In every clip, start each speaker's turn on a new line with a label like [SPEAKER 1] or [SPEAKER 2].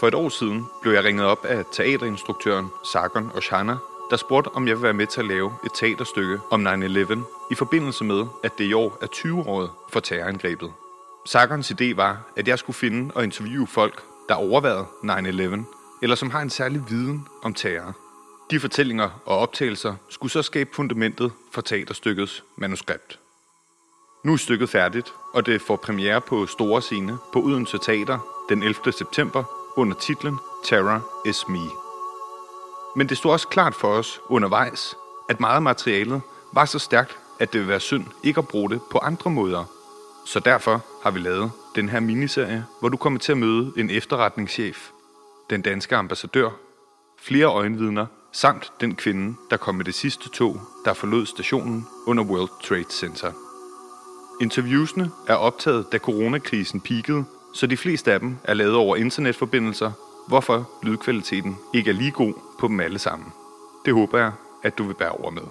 [SPEAKER 1] For et år siden blev jeg ringet op af teaterinstruktøren Sargon Oshana, der spurgte, om jeg ville være med til at lave et teaterstykke om 9-11 i forbindelse med, at det i år er 20-året for terrorangrebet. Sargons idé var, at jeg skulle finde og interviewe folk, der overvejede 9-11, eller som har en særlig viden om terror. De fortællinger og optagelser skulle så skabe fundamentet for teaterstykkets manuskript. Nu er stykket færdigt, og det får premiere på Store Scene på Odense Teater den 11. september under titlen Terror is Me. Men det stod også klart for os undervejs, at meget af materialet var så stærkt, at det ville være synd ikke at bruge det på andre måder. Så derfor har vi lavet den her miniserie, hvor du kommer til at møde en efterretningschef, den danske ambassadør, flere øjenvidner samt den kvinde, der kom med det sidste tog, der forlod stationen under World Trade Center. Interviewsene er optaget, da coronakrisen peakede, så de fleste af dem er lavet over internetforbindelser, hvorfor lydkvaliteten ikke er lige god på dem alle sammen. Det håber jeg, at du vil bære over med.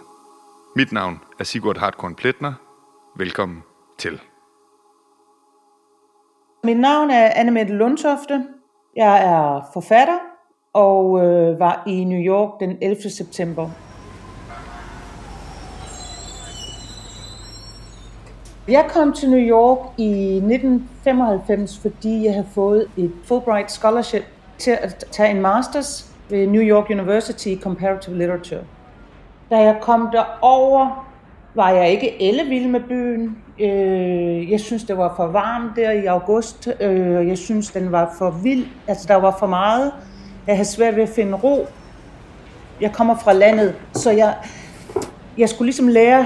[SPEAKER 1] Mit navn er Sigurd Hartkorn Pletner. Velkommen til.
[SPEAKER 2] Mit navn er Annemette Lundtofte. Jeg er forfatter og øh, var i New York den 11. september. Jeg kom til New York i 1995, fordi jeg havde fået et Fulbright Scholarship til at tage en masters ved New York University i Comparative Literature. Da jeg kom derover, var jeg ikke ellevild med byen. Øh, jeg synes, det var for varmt der i august. Øh, jeg synes, den var for vild. Altså, der var for meget. Jeg havde svært ved at finde ro. Jeg kommer fra landet, så jeg, jeg skulle ligesom lære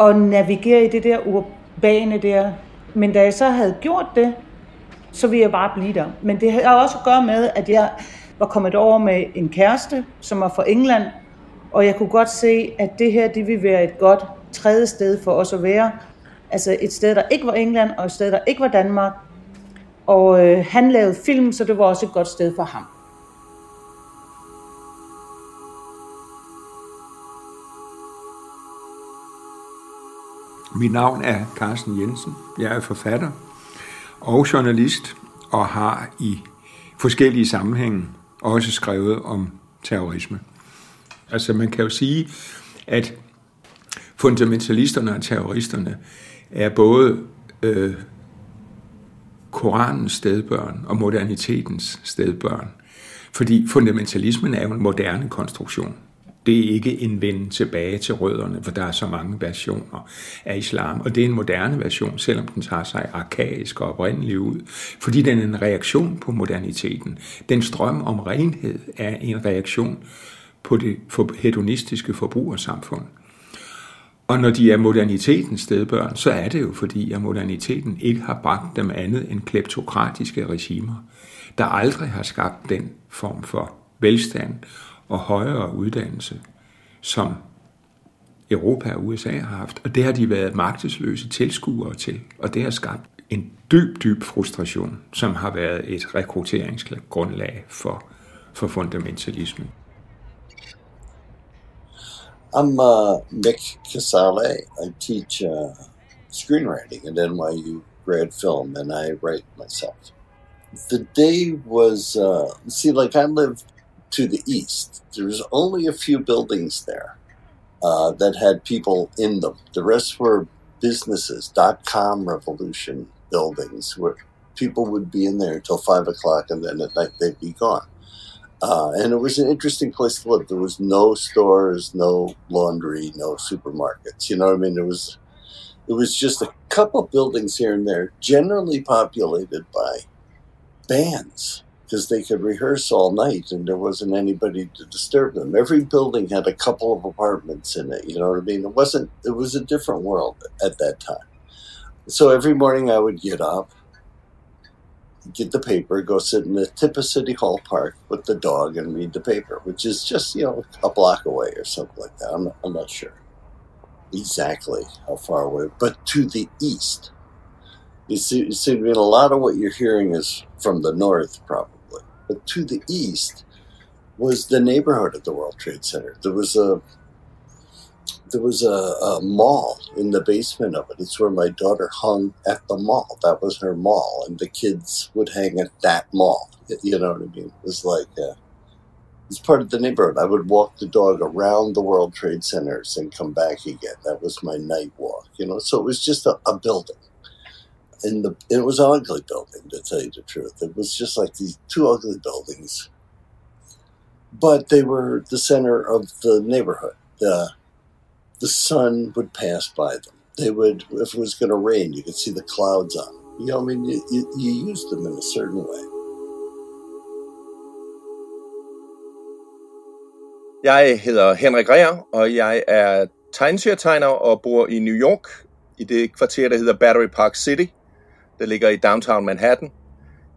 [SPEAKER 2] at navigere i det der urbane der. Men da jeg så havde gjort det, så ville jeg bare blive der. Men det har også at gøre med, at jeg var kommet over med en kæreste, som var fra England, og jeg kunne godt se, at det her, det ville være et godt tredje sted for os at være. Altså et sted, der ikke var England, og et sted, der ikke var Danmark. Og øh, han lavede film, så det var også et godt sted for ham.
[SPEAKER 3] Mit navn er Carsten Jensen. Jeg er forfatter og journalist og har i forskellige sammenhænge også skrevet om terrorisme. Altså man kan jo sige, at fundamentalisterne og terroristerne er både øh, Koranens stedbørn og modernitetens stedbørn. Fordi fundamentalismen er jo en moderne konstruktion. Det er ikke en vende tilbage til rødderne, for der er så mange versioner af islam. Og det er en moderne version, selvom den tager sig arkaisk og oprindelig ud. Fordi den er en reaktion på moderniteten. Den strøm om renhed er en reaktion på det hedonistiske forbrugersamfund. Og når de er modernitetens stedbørn, så er det jo fordi, at moderniteten ikke har bragt dem andet end kleptokratiske regimer, der aldrig har skabt den form for velstand og højere uddannelse, som Europa og USA har haft. Og det har de været magtesløse tilskuere til, og det har skabt en dyb, dyb frustration, som har været et rekrutteringsgrundlag for, for fundamentalismen.
[SPEAKER 4] I'm uh, Mick Casale. I teach uh, screenwriting at NYU grad film, and I write myself. The day was, uh, see, like I lived to the east. There was only a few buildings there uh, that had people in them. The rest were businesses, dot com revolution buildings where people would be in there until five o'clock and then at night they'd be gone. Uh, and it was an interesting place to live. There was no stores, no laundry, no supermarkets. You know what I mean? It was it was just a couple buildings here and there, generally populated by bands because they could rehearse all night and there wasn't anybody to disturb them. Every building had a couple of apartments in it. You know what I mean? It wasn't. It was a different world at that time. So every morning I would get up, get the paper, go sit in the tip of City Hall Park with the dog and read the paper, which is just, you know, a block away or something like that. I'm not, I'm not sure exactly how far away, but to the east. You see, you see, I mean, a lot of what you're hearing is from the north, probably, but to the east was the neighborhood of the World Trade Center. There was a there was a, a, mall in the basement of it. It's where my daughter hung at the mall. That was her mall, and the kids would hang at that mall. You know what I mean? It was like uh, it's part of the neighborhood. I would walk the dog around the World Trade Centers and come back again. That was my night walk. You know, so it was just a, a building. And the it was an ugly building, to tell you the truth. It was just like these two ugly buildings, but they were the center of the neighborhood. The the sun would pass by them. They would, if it was going to rain, you could see the clouds on them. You know, I mean, you, you, you use them in a certain way.
[SPEAKER 5] Jeg hedder Henrik Rea, og jeg er tegneserietegner og bor i New York, i det kvarter, der hedder Battery Park City. Der ligger i downtown Manhattan,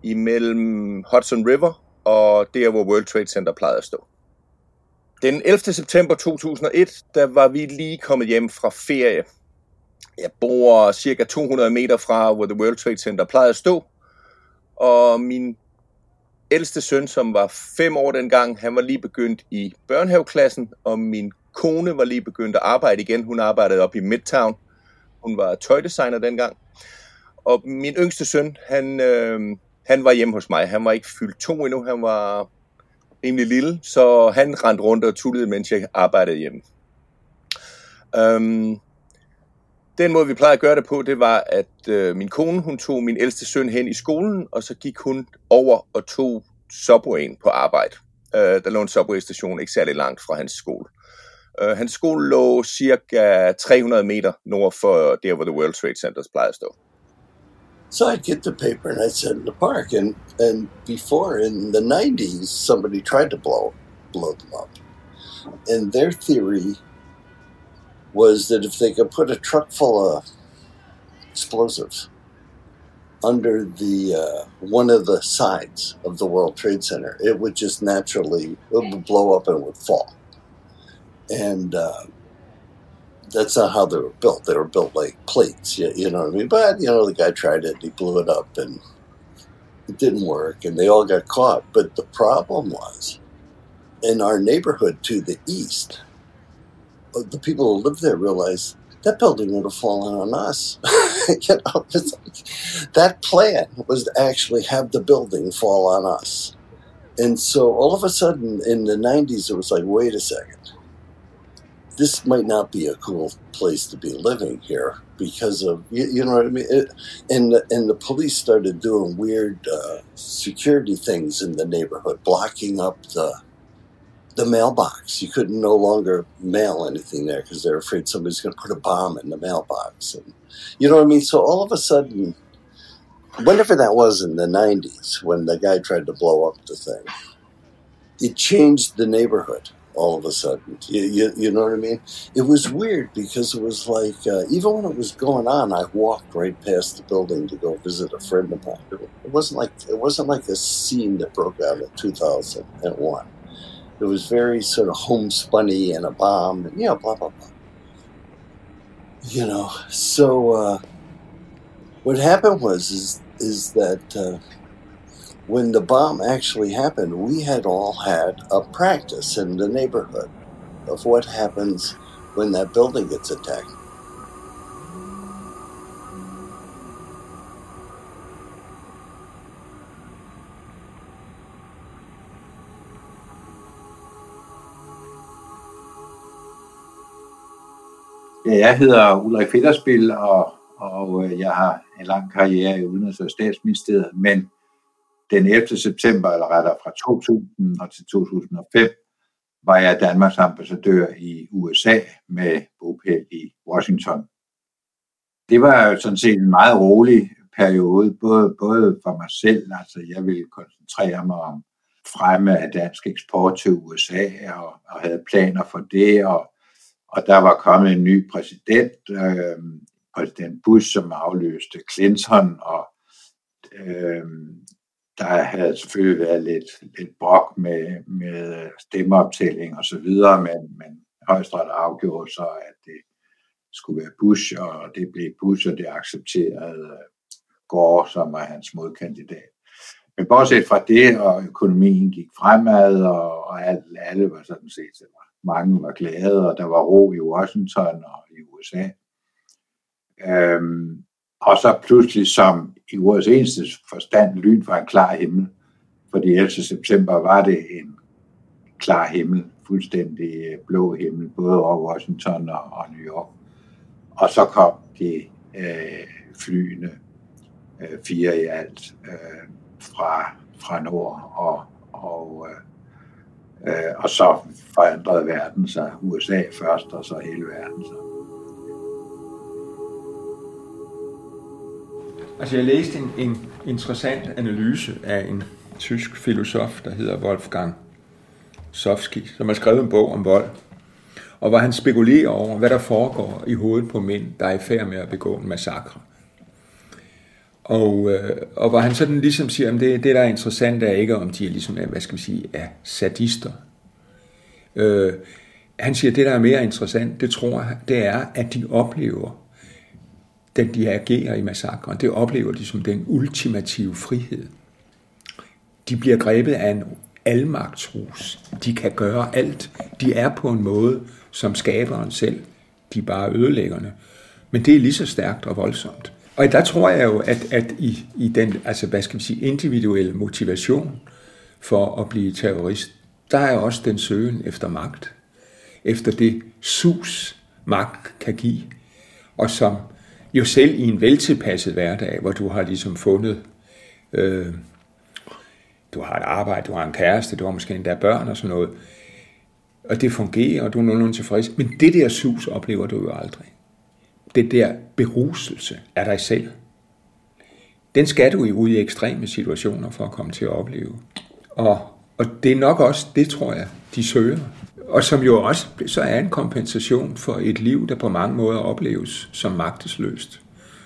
[SPEAKER 5] imellem Hudson River og der, hvor World Trade Center plejede at stå. Den 11. september 2001, der var vi lige kommet hjem fra ferie. Jeg bor cirka 200 meter fra, hvor The World Trade Center plejede at stå. Og min ældste søn, som var fem år dengang, han var lige begyndt i børnehaveklassen, og min kone var lige begyndt at arbejde igen. Hun arbejdede op i Midtown. Hun var tøjdesigner dengang. Og min yngste søn, han, øh, han var hjemme hos mig. Han var ikke fyldt to endnu. Han var rimelig lille, så han rendte rundt og tullede, mens jeg arbejdede hjemme. Øhm, den måde, vi plejede at gøre det på, det var, at øh, min kone, hun tog min ældste søn hen i skolen, og så gik hun over og tog Subwayen på arbejde. Øh, der lå en Subway-station ikke særlig langt fra hans skole. Øh, hans skole lå cirka 300 meter nord for der, hvor The World Trade Center plejede at stå.
[SPEAKER 4] So I'd get the paper and I'd sit in the park. And, and before, in the 90s, somebody tried to blow, blow them up. And their theory was that if they could put a truck full of explosives under the uh, one of the sides of the World Trade Center, it would just naturally it would blow up and would fall. And uh, that's not how they were built. They were built like plates, you, you know what I mean? But you know, the guy tried it, and he blew it up, and it didn't work, and they all got caught. But the problem was, in our neighborhood to the east, uh, the people who lived there realized that building would have fallen on us. you know, like, that plan was to actually have the building fall on us. And so all of a sudden in the 90s, it was like, wait a second. This might not be a cool place to be living here because of you, you know what I mean. It, and the, and the police started doing weird uh, security things in the neighborhood, blocking up the the mailbox. You couldn't no longer mail anything there because they're afraid somebody's going to put a bomb in the mailbox. And you know what I mean? So all of a sudden, whenever that was in the 90s, when the guy tried to blow up the thing, it changed the neighborhood all of a sudden. You, you, you know what I mean? It was weird because it was like, uh, even when it was going on, I walked right past the building to go visit a friend of mine. It wasn't like, it wasn't like a scene that broke out in 2001 it was very sort of homespunny and a bomb and you know blah blah blah you know so uh, what happened was is is that uh, when the bomb actually happened we had all had a practice in the neighborhood of what happens when that building gets attacked.
[SPEAKER 6] Ja, jeg hedder Ulrik Fedderspil, og, og øh, jeg har en lang karriere i Udenrigs- og Statsministeriet, men den 11. september, eller rettere fra 2000 og til 2005, var jeg Danmarks ambassadør i USA med bopæl i Washington. Det var jo sådan set en meget rolig periode, både, både for mig selv, altså jeg ville koncentrere mig om fremme af dansk eksport til USA, og, og havde planer for det, og og der var kommet en ny præsident, øh, præsident Bush, som afløste Clinton, og øh, der havde selvfølgelig været lidt, lidt brok med, med øh, stemmeoptælling og så videre, men, men højstret afgjorde så, at det skulle være Bush, og det blev Bush, og det accepterede øh, Gore, som var hans modkandidat. Men bortset fra det, og økonomien gik fremad, og, og alle, alle var sådan set, mange var glade, og der var ro i Washington og i USA. Øhm, og så pludselig som i ordets eneste forstand lyn fra en klar himmel, For de 11. september var det en klar himmel, fuldstændig øh, blå himmel, både over Washington og, og New York. Og så kom de øh, flyene, øh, fire i alt, øh, fra, fra nord, og, og, øh, øh, og så forandrede verden sig. USA først, og så hele verden så.
[SPEAKER 3] Altså jeg læste en, en interessant analyse af en tysk filosof, der hedder Wolfgang Sofsky, som har skrevet en bog om vold, og hvor han spekulerer over, hvad der foregår i hovedet på mænd, der er i færd med at begå en massakre. Og, øh, og hvor han sådan ligesom siger, at det, det der er interessant er ikke, om de er ligesom, hvad skal vi sige, er sadister. Øh, han siger, at det der er mere interessant, det tror jeg, det er, at de oplever, den de agerer i massakren, det oplever de som den ultimative frihed. De bliver grebet af en almagtrus. De kan gøre alt. De er på en måde, som skaberen selv. De er bare ødelæggerne. Men det er lige så stærkt og voldsomt. Og der tror jeg jo, at, at i, i den altså, hvad skal vi sige, individuelle motivation for at blive terrorist, der er også den søgen efter magt. Efter det sus, magt kan give. Og som jo selv i en veltilpasset hverdag, hvor du har ligesom fundet, øh, du har et arbejde, du har en kæreste, du har måske endda børn og sådan noget, og det fungerer, og du er nogenlunde tilfreds. Men det der sus oplever du jo aldrig. Det der beruselse af dig selv. Den skal du ud i ekstreme situationer for at komme til at opleve. Og, og det er nok også, det tror jeg, de søger. Og som jo også så er en kompensation for et liv, der på mange måder opleves som magtesløst.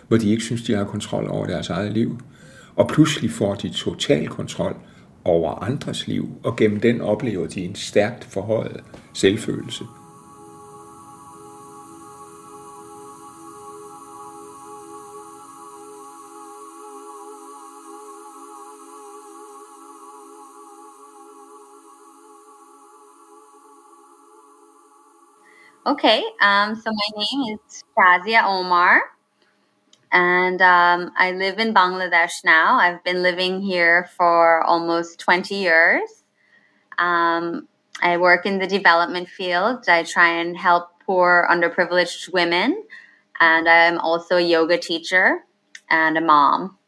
[SPEAKER 3] Hvor de ikke synes, de har kontrol over deres eget liv. Og pludselig får de total kontrol over andres liv, og gennem den oplever de en stærkt forhøjet selvfølelse.
[SPEAKER 7] Okay, um, so my name is Shazia Omar. and um, I live in Bangladesh now. I've been living here for almost 20 years. Um, I work in the development field. I try and help poor, underprivileged women, and I'm also a yoga teacher and a mom.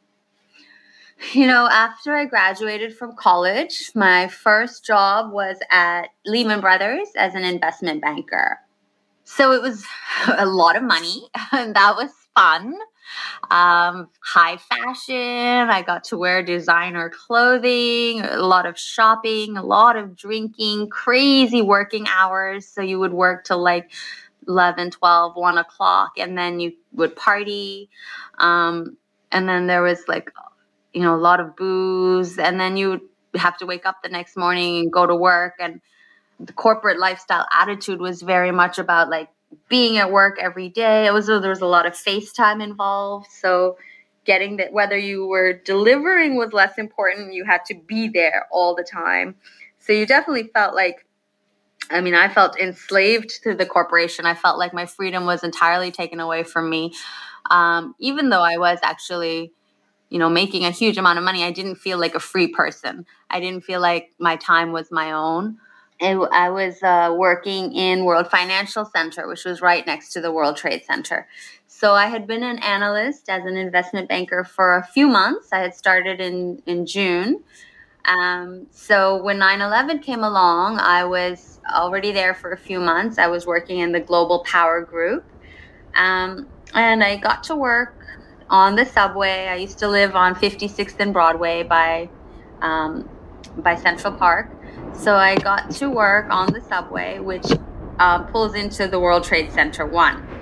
[SPEAKER 7] You know, after I graduated from college, my first job was at Lehman Brothers as an investment banker. So it was a lot of money, and that was fun um, high fashion. I got to wear designer clothing, a lot of shopping, a lot of drinking, crazy working hours. So you would work till like 11, 12, 1 o'clock, and then you would party. Um, and then there was like, you know, a lot of booze. And then you would have to wake up the next morning and go to work. And the corporate lifestyle attitude was very much about like being at work every day. It was there was a lot of FaceTime involved. So getting that whether you were delivering was less important, you had to be there all the time. So you definitely felt like I mean, I felt enslaved to the corporation. I felt like my freedom was entirely taken away from me. Um, even though I was actually, you know, making a huge amount of money, I didn't feel like a free person. I didn't feel like my time was my own. I was uh, working in World Financial Center, which was right next to the World Trade Center. So I had been an analyst as an investment banker for a few months. I had started in, in June. Um, so when 9 11 came along, I was already there for a few months. I was working in the Global Power Group. Um, and I got to work on the subway. I used to live on 56th and Broadway by, um, by Central Park. So I got to work on the subway, which uh, pulls into the World Trade Center 1.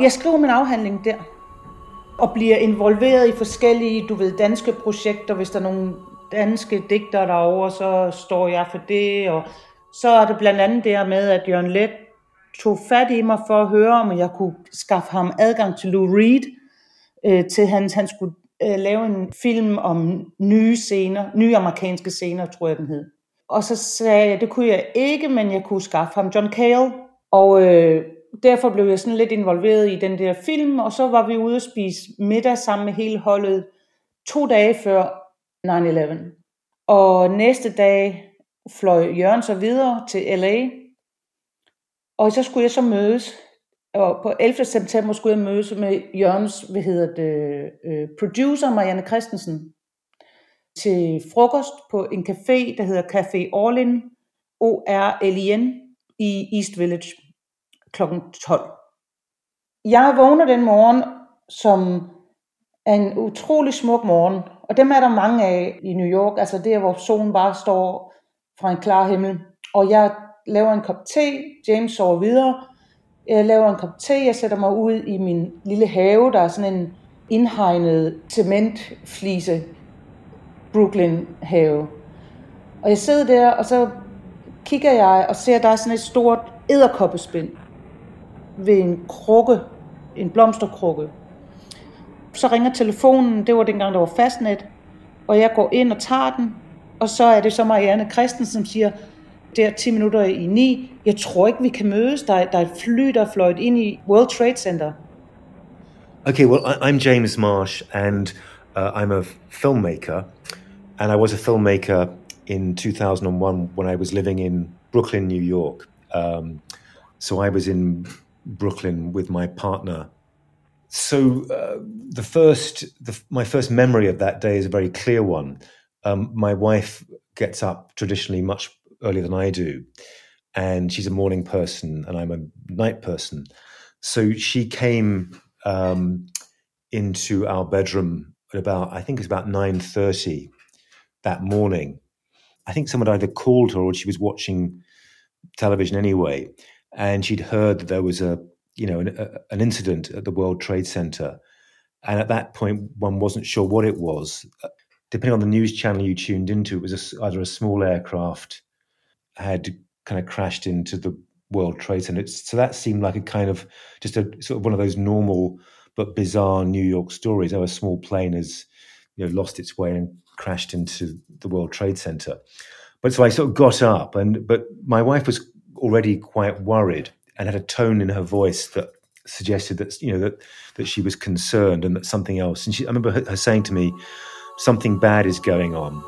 [SPEAKER 2] Jeg skriver min afhandling der, og bliver involveret i forskellige, du ved, danske projekter, hvis der er nogle danske digter derovre, så står jeg for det, og så er det blandt andet det med, at Jørgen Let tog fat i mig for at høre, om jeg kunne skaffe ham adgang til Lou Reed, øh, til han, han skulle øh, lave en film om nye scener, nye amerikanske scener, tror jeg den hed. Og så sagde jeg, det kunne jeg ikke, men jeg kunne skaffe ham John Cale. Og øh, derfor blev jeg sådan lidt involveret i den der film, og så var vi ude at spise middag sammen med hele holdet to dage før 9-11. Og næste dag fløj Jørgen så videre til LA, og så skulle jeg så mødes, og på 11. september skulle jeg mødes med Jørgens, hvad hedder det, øh, producer Marianne Christensen, til frokost på en café, der hedder Café Orlin, O-R-L-I-N, i East Village kl. 12. Jeg vågner den morgen, som er en utrolig smuk morgen, og dem er der mange af i New York, altså der, hvor solen bare står fra en klar himmel. Og jeg laver en kop te, James sover videre, jeg laver en kop te, jeg sætter mig ud i min lille have, der er sådan en indhegnet cementflise Brooklyn have. Og jeg sidder der, og så kigger jeg og ser, at der er sådan et stort æderkoppespind ved en krukke, en blomsterkrukke. Så ringer telefonen, det var dengang, der var fastnet, og jeg går ind og tager den, og så er det så Marianne Christensen, som siger, der 10 minutter i 9, jeg tror ikke, vi kan mødes, der, der er et fly, der er fløjet ind i World Trade Center.
[SPEAKER 8] Okay, well, I'm James Marsh, and uh, I'm a filmmaker, and I was a filmmaker in 2001 when I was living in Brooklyn, New York. Um, so I was in Brooklyn with my partner. So uh, the first, the, my first memory of that day is a very clear one. Um, my wife gets up traditionally much earlier than I do, and she's a morning person, and I'm a night person. So she came um, into our bedroom at about, I think it's about nine thirty that morning. I think someone either called her or she was watching television anyway, and she'd heard that there was a you know an, a, an incident at the World Trade Center, and at that point one wasn't sure what it was. Uh, depending on the news channel you tuned into, it was a, either a small aircraft had kind of crashed into the World Trade Center. So that seemed like a kind of just a sort of one of those normal but bizarre New York stories. How a small plane has you know lost its way and crashed into the World Trade Center. But so I sort of got up, and but my wife was already quite worried and had a tone in her voice that suggested that you know that that she was concerned and that something else. And she, I remember her, saying to me, "Something bad is going on."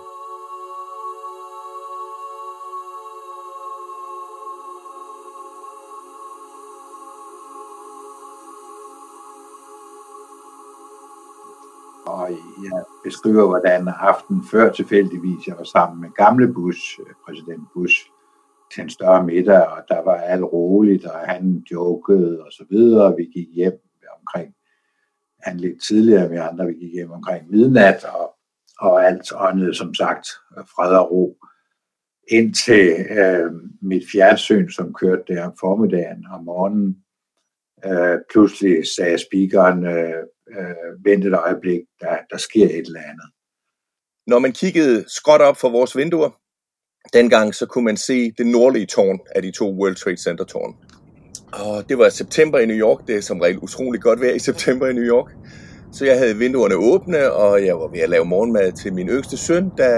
[SPEAKER 6] og jeg beskriver, hvordan aften før tilfældigvis, jeg var sammen med gamle Bush, øh, præsident Bush, til en større middag, og der var alt roligt, og han jokede og så videre. Vi gik hjem omkring, han lidt tidligere, vi andre, vi gik hjem omkring midnat, og, og alt åndede som sagt fred og ro. Indtil øh, mit fjernsyn, som kørte der om formiddagen og morgenen, øh, pludselig sagde speakeren, øh, øh, vent et øjeblik, der, der sker et eller andet.
[SPEAKER 5] Når man kiggede skråt op for vores vinduer, dengang så kunne man se det nordlige tårn af de to World Trade Center tårn. Og det var september i New York. Det er som regel utrolig godt vejr i september i New York. Så jeg havde vinduerne åbne, og jeg var ved at lave morgenmad til min yngste søn, da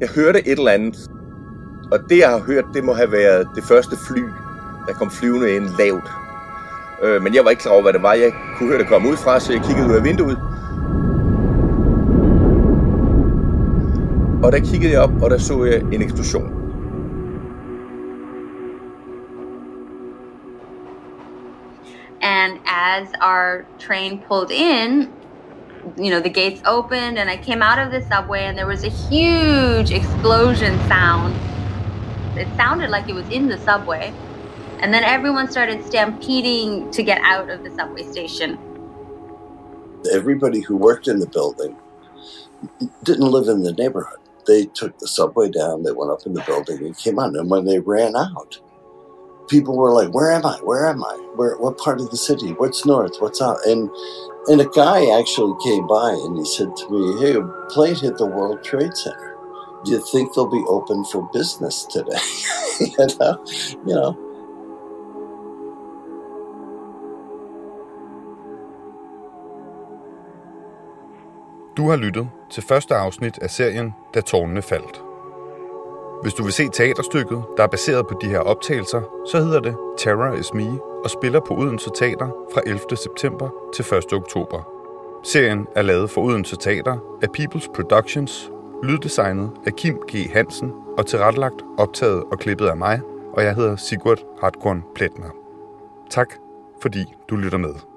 [SPEAKER 5] jeg hørte et eller andet. Og det, jeg har hørt, det må have været det første fly, der kom flyvende ind lavt øh, men jeg var ikke klar over, hvad det var. Jeg kunne høre det komme ud fra, så jeg kiggede ud af vinduet. Og der kiggede jeg op, og der så jeg en eksplosion.
[SPEAKER 7] And as our train pulled in, you know, the gates opened and I came out of the subway and there was a huge explosion sound. It sounded like it was in the subway. And then everyone started stampeding to get out of the subway station.
[SPEAKER 4] Everybody who worked in the building didn't live in the neighborhood. They took the subway down, they went up in the building and came on. And when they ran out, people were like, Where am I? Where am I? Where what part of the city? What's north? What's out? And and a guy actually came by and he said to me, Hey, a plane hit the World Trade Center. Do you think they'll be open for business today? you know, you know,
[SPEAKER 1] Du har lyttet til første afsnit af serien Da tårnene faldt. Hvis du vil se teaterstykket, der er baseret på de her optagelser, så hedder det Terror is Me og spiller på Odense Teater fra 11. september til 1. oktober. Serien er lavet for Odense Teater af People's Productions, lyddesignet af Kim G. Hansen og tilrettelagt, optaget og klippet af mig, og jeg hedder Sigurd Hartkorn Pletner. Tak, fordi du lytter med.